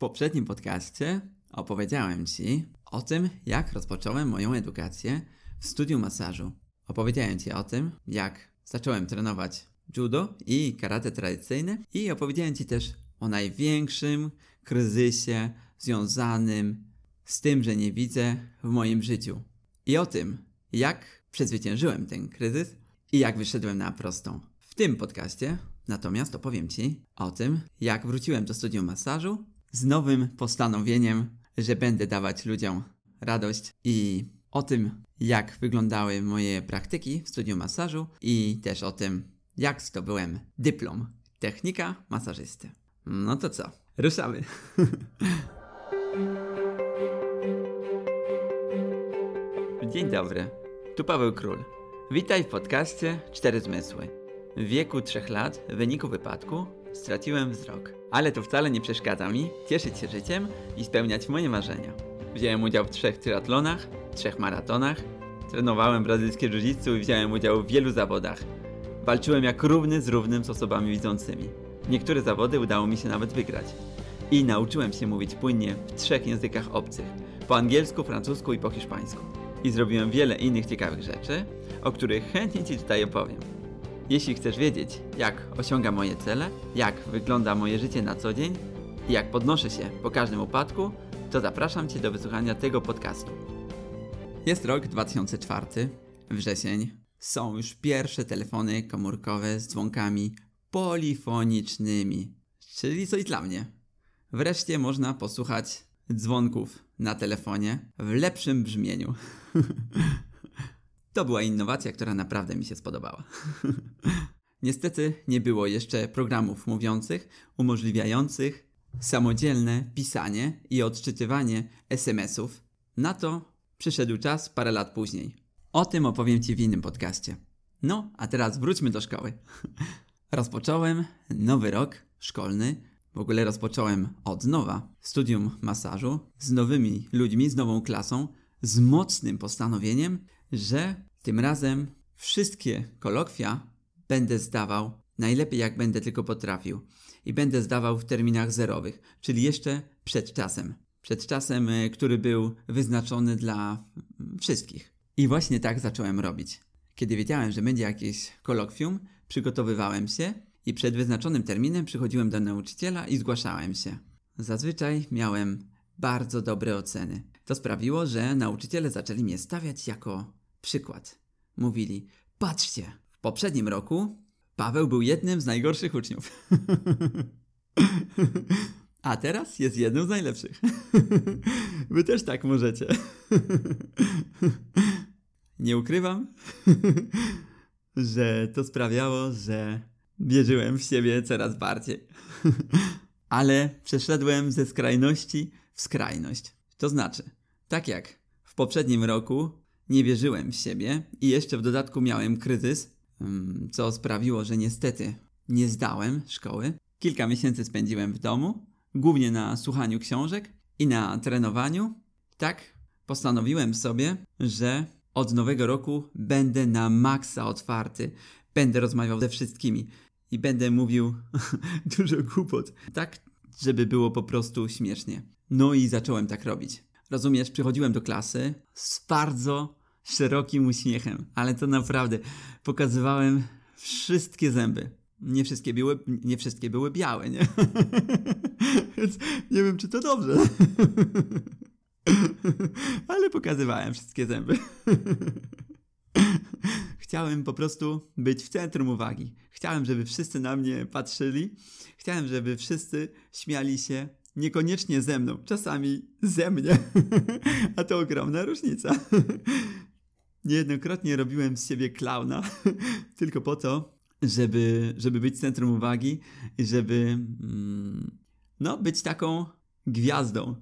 poprzednim podcaście opowiedziałem Ci o tym, jak rozpocząłem moją edukację w studium masażu. Opowiedziałem Ci o tym, jak zacząłem trenować judo i karate tradycyjne i opowiedziałem Ci też o największym kryzysie związanym z tym, że nie widzę w moim życiu. I o tym, jak przezwyciężyłem ten kryzys i jak wyszedłem na prostą. W tym podcaście natomiast opowiem Ci o tym, jak wróciłem do studium masażu z nowym postanowieniem, że będę dawać ludziom radość i o tym, jak wyglądały moje praktyki w studium masażu i też o tym, jak zdobyłem dyplom technika masażysty. No to co? Ruszamy. Dzień dobry. Tu Paweł Król. Witaj w podcaście Cztery Zmysły. W wieku trzech lat, w wyniku wypadku, straciłem wzrok. Ale to wcale nie przeszkadza mi cieszyć się życiem i spełniać moje marzenia. Wziąłem udział w trzech triatlonach, trzech maratonach, trenowałem brazylijskie jiu i wziąłem udział w wielu zawodach. Walczyłem jak równy z równym z osobami widzącymi. Niektóre zawody udało mi się nawet wygrać. I nauczyłem się mówić płynnie w trzech językach obcych. Po angielsku, francusku i po hiszpańsku. I zrobiłem wiele innych ciekawych rzeczy, o których chętnie Ci tutaj opowiem. Jeśli chcesz wiedzieć, jak osiągam moje cele, jak wygląda moje życie na co dzień i jak podnoszę się po każdym upadku, to zapraszam Cię do wysłuchania tego podcastu. Jest rok 2004, wrzesień. Są już pierwsze telefony komórkowe z dzwonkami polifonicznymi, czyli coś dla mnie. Wreszcie można posłuchać dzwonków na telefonie w lepszym brzmieniu. to była innowacja, która naprawdę mi się spodobała. Niestety nie było jeszcze programów mówiących umożliwiających samodzielne pisanie i odczytywanie SMS-ów. Na to przyszedł czas parę lat później. O tym opowiem Ci w innym podcaście. No, a teraz wróćmy do szkoły. Rozpocząłem nowy rok szkolny. W ogóle rozpocząłem od nowa studium masażu z nowymi ludźmi, z nową klasą, z mocnym postanowieniem, że tym razem wszystkie kolokwia będę zdawał najlepiej jak będę tylko potrafił. I będę zdawał w terminach zerowych, czyli jeszcze przed czasem. Przed czasem, y, który był wyznaczony dla wszystkich. I właśnie tak zacząłem robić. Kiedy wiedziałem, że będzie jakieś kolokwium, przygotowywałem się i przed wyznaczonym terminem przychodziłem do nauczyciela i zgłaszałem się. Zazwyczaj miałem bardzo dobre oceny. To sprawiło, że nauczyciele zaczęli mnie stawiać jako przykład. Mówili: Patrzcie, w poprzednim roku Paweł był jednym z najgorszych uczniów. A teraz jest jednym z najlepszych. Wy też tak możecie. Nie ukrywam, że to sprawiało, że wierzyłem w siebie coraz bardziej. Ale przeszedłem ze skrajności w skrajność. To znaczy, tak jak w poprzednim roku nie wierzyłem w siebie i jeszcze w dodatku miałem kryzys, co sprawiło, że niestety nie zdałem szkoły. Kilka miesięcy spędziłem w domu, głównie na słuchaniu książek i na trenowaniu. Tak postanowiłem sobie, że od nowego roku będę na maksa otwarty. Będę rozmawiał ze wszystkimi i będę mówił dużo głupot. Tak, żeby było po prostu śmiesznie. No i zacząłem tak robić. Rozumiesz, przychodziłem do klasy z bardzo szerokim uśmiechem, ale to naprawdę pokazywałem wszystkie zęby. Nie wszystkie były, nie wszystkie były białe, nie? Więc nie wiem, czy to dobrze. ale pokazywałem wszystkie zęby. Chciałem po prostu być w centrum uwagi. Chciałem, żeby wszyscy na mnie patrzyli. Chciałem, żeby wszyscy śmiali się niekoniecznie ze mną, czasami ze mnie. A to ogromna różnica. Niejednokrotnie robiłem z siebie klauna, tylko po to, żeby, żeby być centrum uwagi i żeby mm, no, być taką gwiazdą.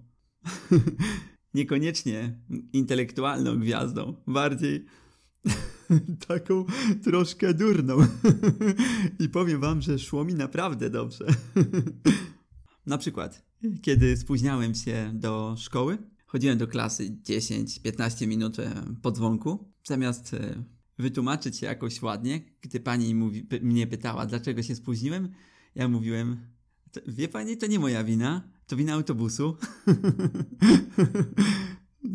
Niekoniecznie intelektualną gwiazdą, bardziej taką troszkę durną. I powiem wam, że szło mi naprawdę dobrze. Na przykład, kiedy spóźniałem się do szkoły, chodziłem do klasy 10-15 minut e, po dzwonku, zamiast e, wytłumaczyć się jakoś ładnie, gdy pani mówi, mnie pytała, dlaczego się spóźniłem, ja mówiłem, wie pani, to nie moja wina, to wina autobusu.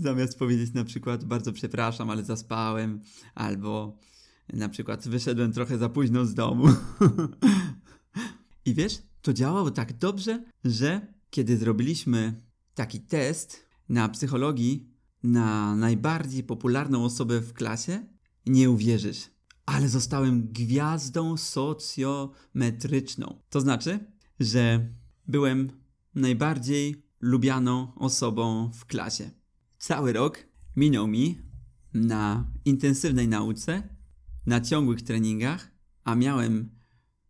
Zamiast powiedzieć na przykład bardzo przepraszam, ale zaspałem, albo na przykład wyszedłem trochę za późno z domu. I wiesz, to działało tak dobrze, że kiedy zrobiliśmy taki test na psychologii na najbardziej popularną osobę w klasie, nie uwierzysz, ale zostałem gwiazdą socjometryczną. To znaczy, że byłem najbardziej lubianą osobą w klasie. Cały rok minął mi na intensywnej nauce, na ciągłych treningach, a miałem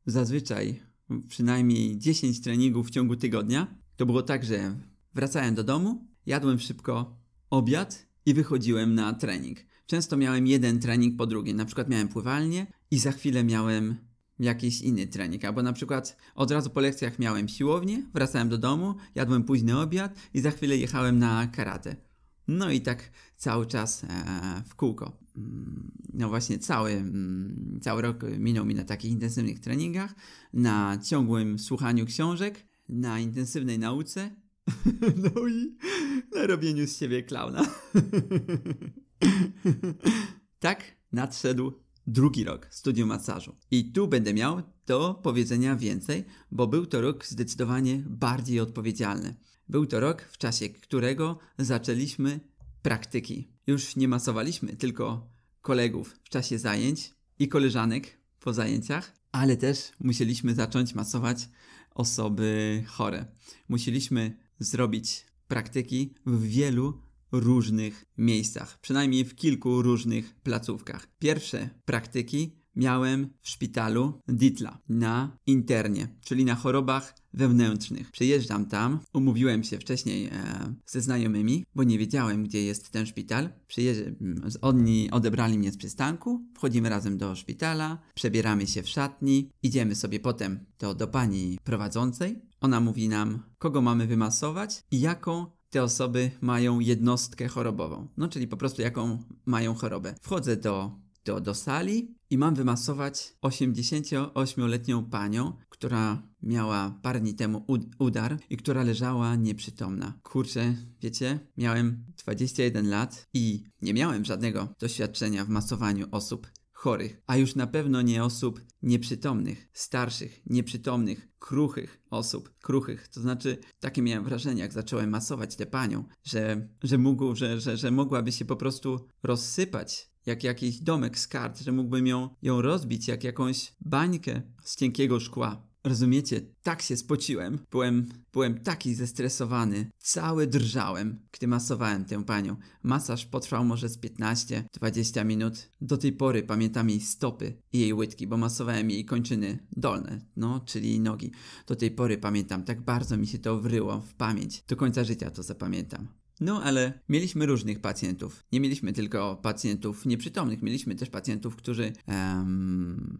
zazwyczaj przynajmniej 10 treningów w ciągu tygodnia. To było tak, że wracałem do domu, jadłem szybko obiad i wychodziłem na trening. Często miałem jeden trening po drugim, na przykład miałem pływalnię i za chwilę miałem jakiś inny trening, albo na przykład od razu po lekcjach miałem siłownię, wracałem do domu, jadłem późny obiad i za chwilę jechałem na karate. No i tak cały czas e, w kółko. Mm, no właśnie cały, mm, cały rok minął mi na takich intensywnych treningach, na ciągłym słuchaniu książek, na intensywnej nauce. No i na robieniu z siebie klauna. tak nadszedł drugi rok studium masażu. I tu będę miał do powiedzenia więcej, bo był to rok zdecydowanie bardziej odpowiedzialny. Był to rok, w czasie którego zaczęliśmy praktyki. Już nie masowaliśmy tylko kolegów w czasie zajęć i koleżanek po zajęciach, ale też musieliśmy zacząć masować osoby chore. Musieliśmy zrobić praktyki w wielu różnych miejscach, przynajmniej w kilku różnych placówkach. Pierwsze praktyki miałem w szpitalu Ditla na internie, czyli na chorobach wewnętrznych. Przyjeżdżam tam, umówiłem się wcześniej e, ze znajomymi, bo nie wiedziałem, gdzie jest ten szpital. Oni odebrali mnie z przystanku, wchodzimy razem do szpitala, przebieramy się w szatni, idziemy sobie potem do, do pani prowadzącej. Ona mówi nam, kogo mamy wymasować i jaką te osoby mają jednostkę chorobową. No, czyli po prostu jaką mają chorobę. Wchodzę do, do, do sali i mam wymasować 88-letnią panią, która miała parę dni temu udar i która leżała nieprzytomna. Kurczę, wiecie, miałem 21 lat i nie miałem żadnego doświadczenia w masowaniu osób chorych, a już na pewno nie osób nieprzytomnych, starszych, nieprzytomnych, kruchych osób, kruchych. To znaczy, takie miałem wrażenie, jak zacząłem masować tę panią, że, że, mógł, że, że, że mogłaby się po prostu rozsypać jak jakiś domek z kart, że mógłbym ją, ją rozbić jak jakąś bańkę z cienkiego szkła. Rozumiecie, tak się spociłem. Byłem, byłem taki zestresowany. Cały drżałem, gdy masowałem tę panią. Masaż potrwał może z 15-20 minut. Do tej pory pamiętam jej stopy i jej łydki, bo masowałem jej kończyny dolne, no, czyli nogi. Do tej pory pamiętam, tak bardzo mi się to wryło w pamięć. Do końca życia to zapamiętam. No, ale mieliśmy różnych pacjentów. Nie mieliśmy tylko pacjentów nieprzytomnych, mieliśmy też pacjentów, którzy um,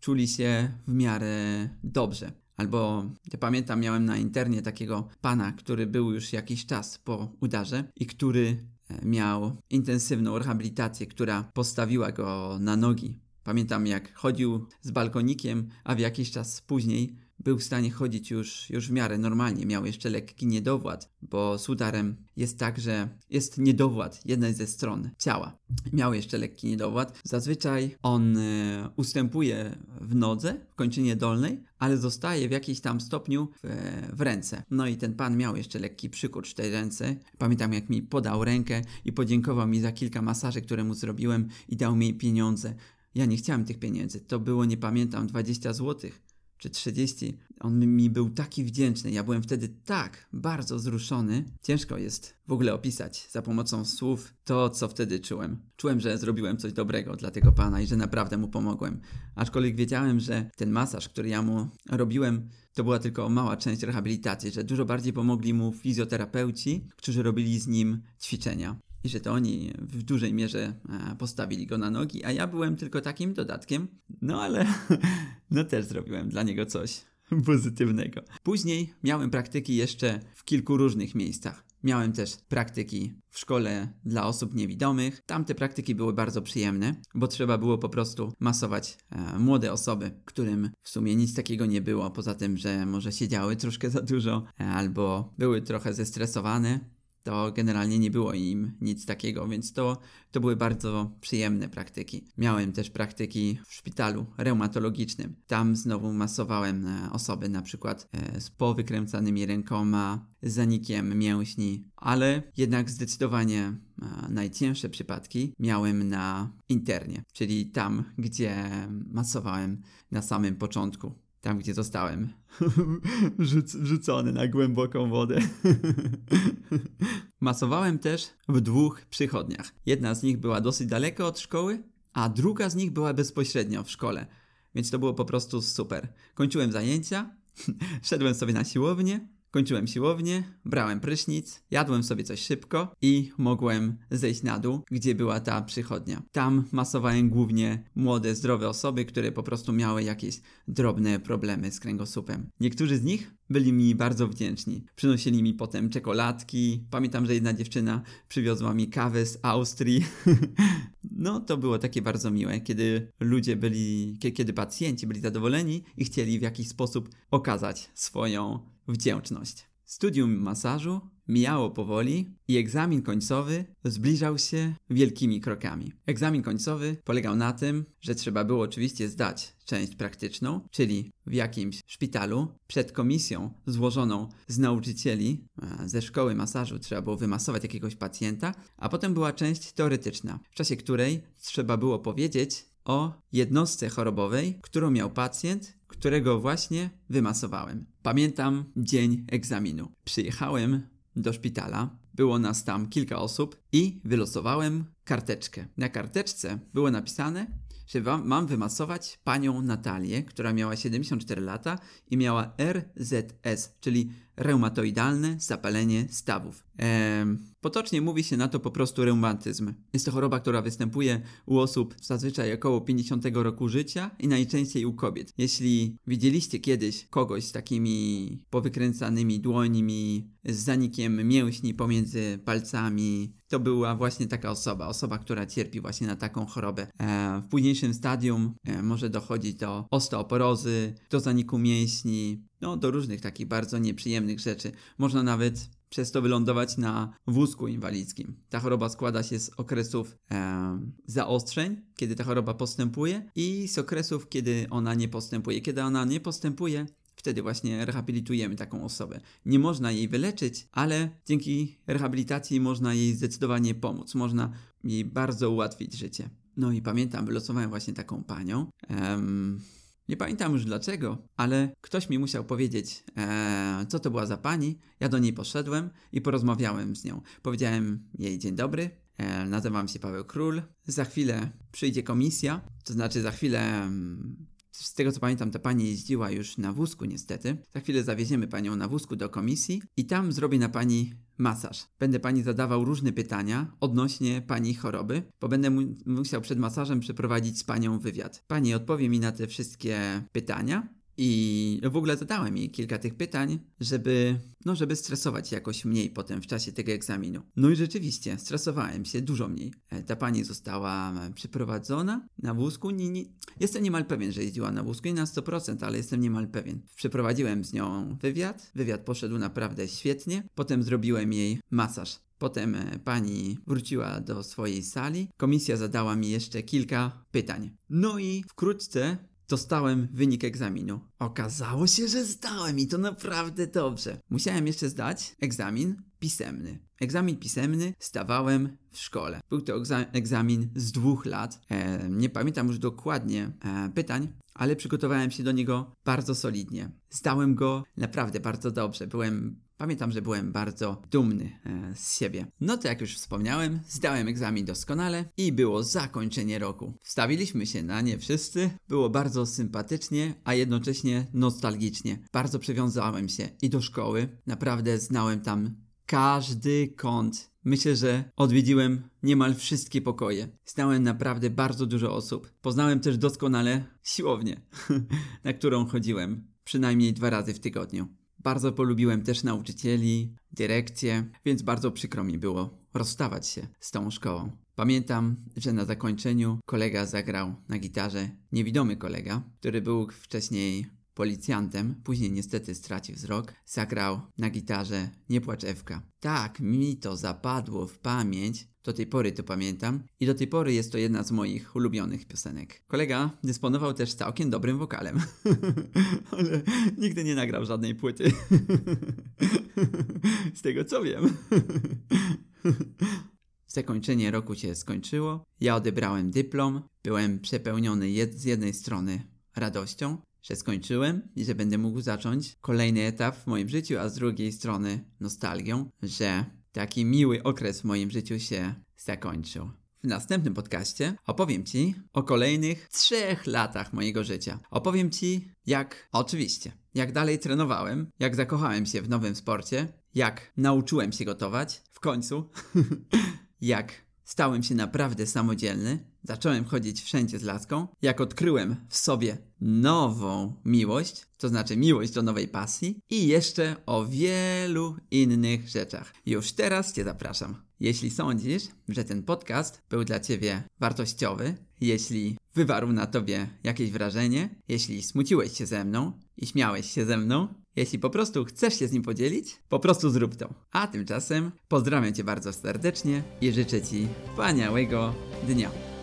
czuli się w miarę dobrze. Albo ja pamiętam, miałem na internie takiego pana, który był już jakiś czas po udarze i który e, miał intensywną rehabilitację, która postawiła go na nogi. Pamiętam, jak chodził z balkonikiem, a w jakiś czas później był w stanie chodzić już, już w miarę normalnie, miał jeszcze lekki niedowład, bo z udarem jest tak, że jest niedowład jednej ze stron ciała. Miał jeszcze lekki niedowład. Zazwyczaj on e, ustępuje w nodze, w kończynie dolnej, ale zostaje w jakimś tam stopniu w, w, ręce. No i ten pan miał jeszcze lekki przykurcz w tej ręce. Pamiętam, jak mi podał rękę i podziękował mi za kilka masaży, które mu zrobiłem i dał mi pieniądze. Ja nie chciałem tych pieniędzy. To było, nie pamiętam, 20 złotych czy 30, on mi był taki wdzięczny. Ja byłem wtedy tak bardzo wzruszony. Ciężko jest w ogóle opisać za pomocą słów to, co wtedy czułem. Czułem, że zrobiłem coś dobrego dla tego pana i że naprawdę mu pomogłem. Aczkolwiek wiedziałem, że ten masaż, który ja mu robiłem, to była tylko mała część rehabilitacji, że dużo bardziej pomogli mu fizjoterapeuci, którzy robili z nim ćwiczenia i że to oni w dużej mierze e, postawili go na nogi, a ja byłem tylko takim dodatkiem. No ale no też zrobiłem dla niego coś pozytywnego. Później miałem praktyki jeszcze w kilku różnych miejscach. Miałem też praktyki w szkole dla osób niewidomych. Tamte praktyki były bardzo przyjemne, bo trzeba było po prostu masować e, młode osoby, którym w sumie nic takiego nie było, poza tym, że może siedziały troszkę za dużo e, albo były trochę zestresowane to generalnie nie było im nic takiego, więc to, to były bardzo przyjemne praktyki. Miałem też praktyki w szpitalu reumatologicznym. Tam znowu masowałem e, osoby na przykład e, z powykręcanymi rękoma, zanikiem mięśni, ale jednak zdecydowanie e, najcięższe przypadki miałem na internie, czyli tam, gdzie masowałem na samym początku tam gdzie zostałem Rzuc wrzucony na głęboką wodę. Masowałem też w dwóch przychodniach. Jedna z nich była dosyć daleko od szkoły, a druga z nich była bezpośrednio w szkole. Więc to było po prostu super. Kończyłem zajęcia, szedłem sobie na siłownię, Kończyłem siłownię, brałem prysznic, jadłem sobie coś szybko i mogłem zejść na dół, gdzie była ta przychodnia. Tam masowałem głównie młode, zdrowe osoby, które po prostu miały jakieś drobne problemy z kręgosłupem. Niektórzy z nich byli mi bardzo wdzięczni. Przynosili mi potem czekoladki. Pamiętam, że jedna dziewczyna przywiozła mi kawę z Austrii. no, to było takie bardzo miłe, kiedy ludzie byli, kiedy pacjenci byli zadowoleni i chcieli w jakiś sposób okazać swoją wdzięczność. Studium masażu mijało powoli i egzamin końcowy zbliżał się wielkimi krokami. Egzamin końcowy polegał na tym, że trzeba było oczywiście zdać część praktyczną, czyli w jakimś szpitalu przed komisją złożoną z nauczycieli e, ze szkoły masażu trzeba było wymasować jakiegoś pacjenta, a potem była część teoretyczna, w czasie której trzeba było powiedzieć o jednostce chorobowej, którą miał pacjent którego właśnie wymasowałem. Pamiętam dzień egzaminu. Przyjechałem do szpitala, było nas tam kilka osób i wylosowałem karteczkę. Na karteczce było napisane, że wam, mam wymasować panią Natalię, która miała 74 lata i miała RZS, czyli reumatoidalne zapalenie stawów. Ehm, potocznie mówi się na to po prostu reumatyzm. Jest to choroba, która występuje u osób zazwyczaj około 50 roku życia i najczęściej u kobiet. Jeśli widzieliście kiedyś kogoś z takimi powykręcanymi dłońmi, z zanikiem mięśni pomiędzy palcami, to była właśnie taka osoba, osoba, która cierpi właśnie na taką chorobę. E, w późniejszym stadium e, może dochodzić do osteoporozy, do zaniku mięśni, no do różnych takich bardzo nieprzyjemnych rzeczy. Można nawet przez to wylądować na wózku inwalidzkim. Ta choroba składa się z okresów e, zaostrzeń, kiedy ta choroba postępuje, i z okresów, kiedy ona nie postępuje. Kiedy ona nie postępuje, wtedy właśnie rehabilitujemy taką osobę. Nie można jej wyleczyć, ale dzięki rehabilitacji można jej zdecydowanie pomóc. Można jej bardzo ułatwić życie. No i pamiętam, wylosowałem właśnie taką panią. Nie pamiętam już dlaczego, ale ktoś mi musiał powiedzieć, ee, co to była za pani. Ja do niej poszedłem i porozmawiałem z nią. Powiedziałem jej dzień dobry, e, nazywam się Paweł Król. Za chwilę przyjdzie komisja, to znaczy za chwilę. Mm, z tego co pamiętam, ta pani jeździła już na wózku niestety. Za chwilę zawieziemy panią na wózku do komisji i tam zrobię na pani masaż. Będę pani zadawał różne pytania odnośnie pani choroby, bo będę mu musiał przed masażem przeprowadzić z panią wywiad. Pani odpowie mi na te wszystkie pytania i w ogóle zadałem jej kilka tych pytań, żeby, no, żeby stresować jakoś mniej potem w czasie tego egzaminu. No i rzeczywiście, stresowałem się dużo mniej. E, ta pani została e, przyprowadzona na wózku. Nie, nie, jestem niemal pewien, że jeździła na wózku, nie na 100%, ale jestem niemal pewien. Przeprowadziłem z nią wywiad. Wywiad poszedł naprawdę świetnie. Potem zrobiłem jej masaż. Potem e, pani wróciła do swojej sali. Komisja zadała mi jeszcze kilka pytań. No i wkrótce dostałem wynik egzaminu. Okazało się, że zdałem i to naprawdę dobrze. Musiałem jeszcze zdać egzamin pisemny. Egzamin pisemny zdawałem w szkole. Był to egzamin z dwóch lat. E, nie pamiętam już dokładnie e, pytań, ale przygotowałem się do niego bardzo solidnie. Zdałem go naprawdę bardzo dobrze. Byłem Pamiętam, że byłem bardzo dumny e, z siebie. No to jak już wspomniałem, zdałem egzamin doskonale i było zakończenie roku. Wstawiliśmy się na nie wszyscy, było bardzo sympatycznie, a jednocześnie nostalgicznie. Bardzo przywiązałem się i do szkoły, naprawdę znałem tam każdy kąt. Myślę, że odwiedziłem niemal wszystkie pokoje. Znałem naprawdę bardzo dużo osób. Poznałem też doskonale siłownię, na którą chodziłem przynajmniej dwa razy w tygodniu. Bardzo polubiłem też nauczycieli, dyrekcję, więc bardzo przykro mi było rozstawać się z tą szkołą. Pamiętam, że na zakończeniu kolega zagrał na gitarze, niewidomy kolega, który był wcześniej policjantem, później niestety stracił wzrok, zagrał na gitarze Nie płacz Ewka. Tak, mi to zapadło w pamięć, do tej pory to pamiętam i do tej pory jest to jedna z moich ulubionych piosenek. Kolega dysponował też całkiem dobrym wokalem, ale nigdy nie nagrał żadnej płyty. z tego co wiem. Zakończenie roku się skończyło. Ja odebrałem dyplom. Byłem przepełniony jed z jednej strony radością, że skończyłem i że będę mógł zacząć kolejny etap w moim życiu, a z drugiej strony nostalgią, że taki miły okres w moim życiu się zakończył. W następnym podcaście opowiem Ci o kolejnych trzech latach mojego życia. Opowiem Ci, jak, oczywiście, jak dalej trenowałem, jak zakochałem się w nowym sporcie, jak nauczyłem się gotować, w końcu, jak stałem się naprawdę samodzielny, zacząłem chodzić wszędzie z laską, jak odkryłem w sobie nową miłość, to znaczy miłość do nowej pasji i jeszcze o wielu innych rzeczach. Już teraz Cię zapraszam. Jeśli sądzisz, że ten podcast był dla Ciebie wartościowy, jeśli wywarł na Tobie jakieś wrażenie, jeśli smuciłeś się ze mną i śmiałeś się ze mną, jeśli po prostu chcesz się z nim podzielić, po prostu zrób to. A tymczasem pozdrawiam Cię bardzo serdecznie i życzę Ci wspaniałego dnia.